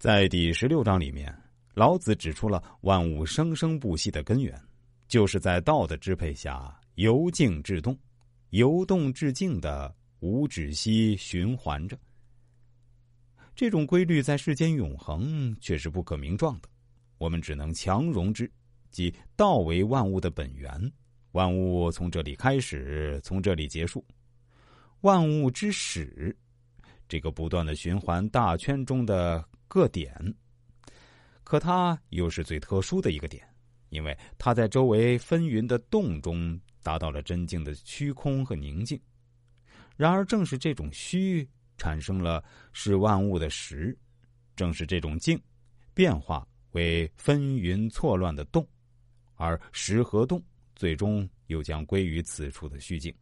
在第十六章里面，老子指出了万物生生不息的根源，就是在道的支配下由静至动、由动至静的无止息循环着。这种规律在世间永恒，却是不可名状的。我们只能强融之，即道为万物的本源，万物从这里开始，从这里结束，万物之始，这个不断的循环大圈中的。各点，可它又是最特殊的一个点，因为它在周围纷纭的动中达到了真静的虚空和宁静。然而，正是这种虚产生了是万物的实，正是这种静变化为纷纭错乱的动，而实和动最终又将归于此处的虚静。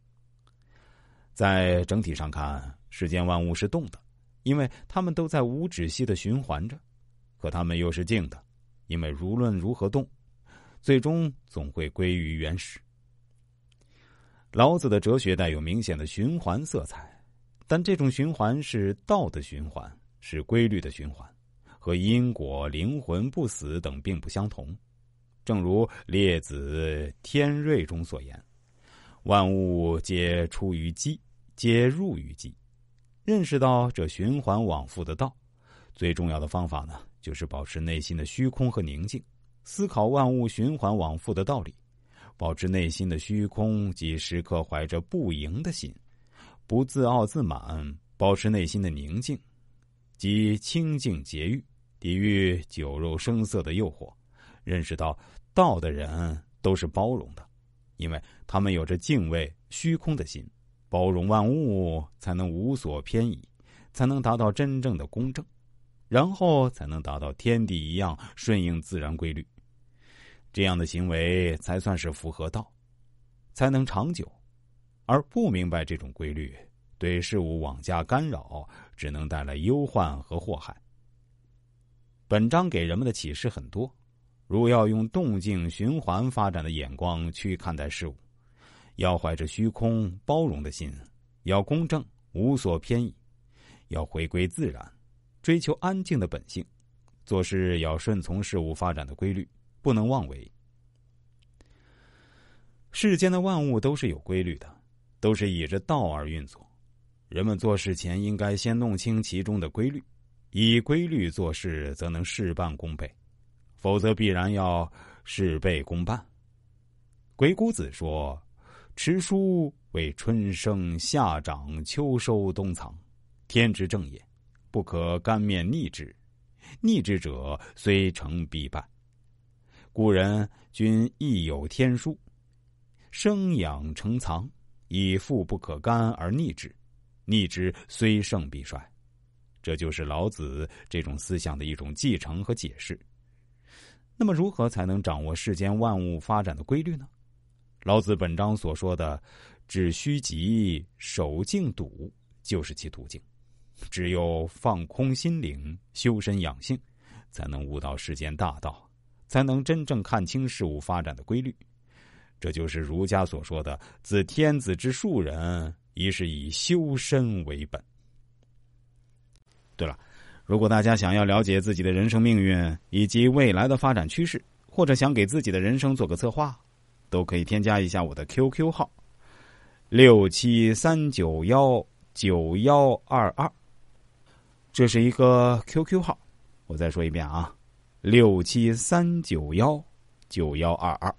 在整体上看，世间万物是动的。因为他们都在无止息的循环着，可他们又是静的，因为无论如何动，最终总会归于原始。老子的哲学带有明显的循环色彩，但这种循环是道的循环，是规律的循环，和因果、灵魂不死等并不相同。正如列子《天瑞》中所言：“万物皆出于机，皆入于机。”认识到这循环往复的道，最重要的方法呢，就是保持内心的虚空和宁静，思考万物循环往复的道理，保持内心的虚空，即时刻怀着不盈的心，不自傲自满，保持内心的宁静，即清净节欲，抵御酒肉声色的诱惑。认识到道的人都是包容的，因为他们有着敬畏虚空的心。包容万物，才能无所偏移，才能达到真正的公正，然后才能达到天地一样顺应自然规律。这样的行为才算是符合道，才能长久。而不明白这种规律，对事物妄加干扰，只能带来忧患和祸害。本章给人们的启示很多，如要用动静循环发展的眼光去看待事物。要怀着虚空包容的心，要公正无所偏倚，要回归自然，追求安静的本性，做事要顺从事物发展的规律，不能妄为。世间的万物都是有规律的，都是以着道而运作。人们做事前应该先弄清其中的规律，以规律做事，则能事半功倍；否则必然要事倍功半。鬼谷子说。持书为春生、夏长、秋收、冬藏，天之正也，不可干面逆之。逆之者，虽成必败。古人均亦有天书，生养成藏，以富不可干而逆之。逆之虽胜必衰。这就是老子这种思想的一种继承和解释。那么，如何才能掌握世间万物发展的规律呢？老子本章所说的“止虚极，守静笃”，就是其途径。只有放空心灵，修身养性，才能悟到世间大道，才能真正看清事物发展的规律。这就是儒家所说的“自天子之庶人，一是以修身为本”。对了，如果大家想要了解自己的人生命运以及未来的发展趋势，或者想给自己的人生做个策划。都可以添加一下我的 QQ 号，六七三九幺九幺二二，这是一个 QQ 号，我再说一遍啊，六七三九幺九幺二二。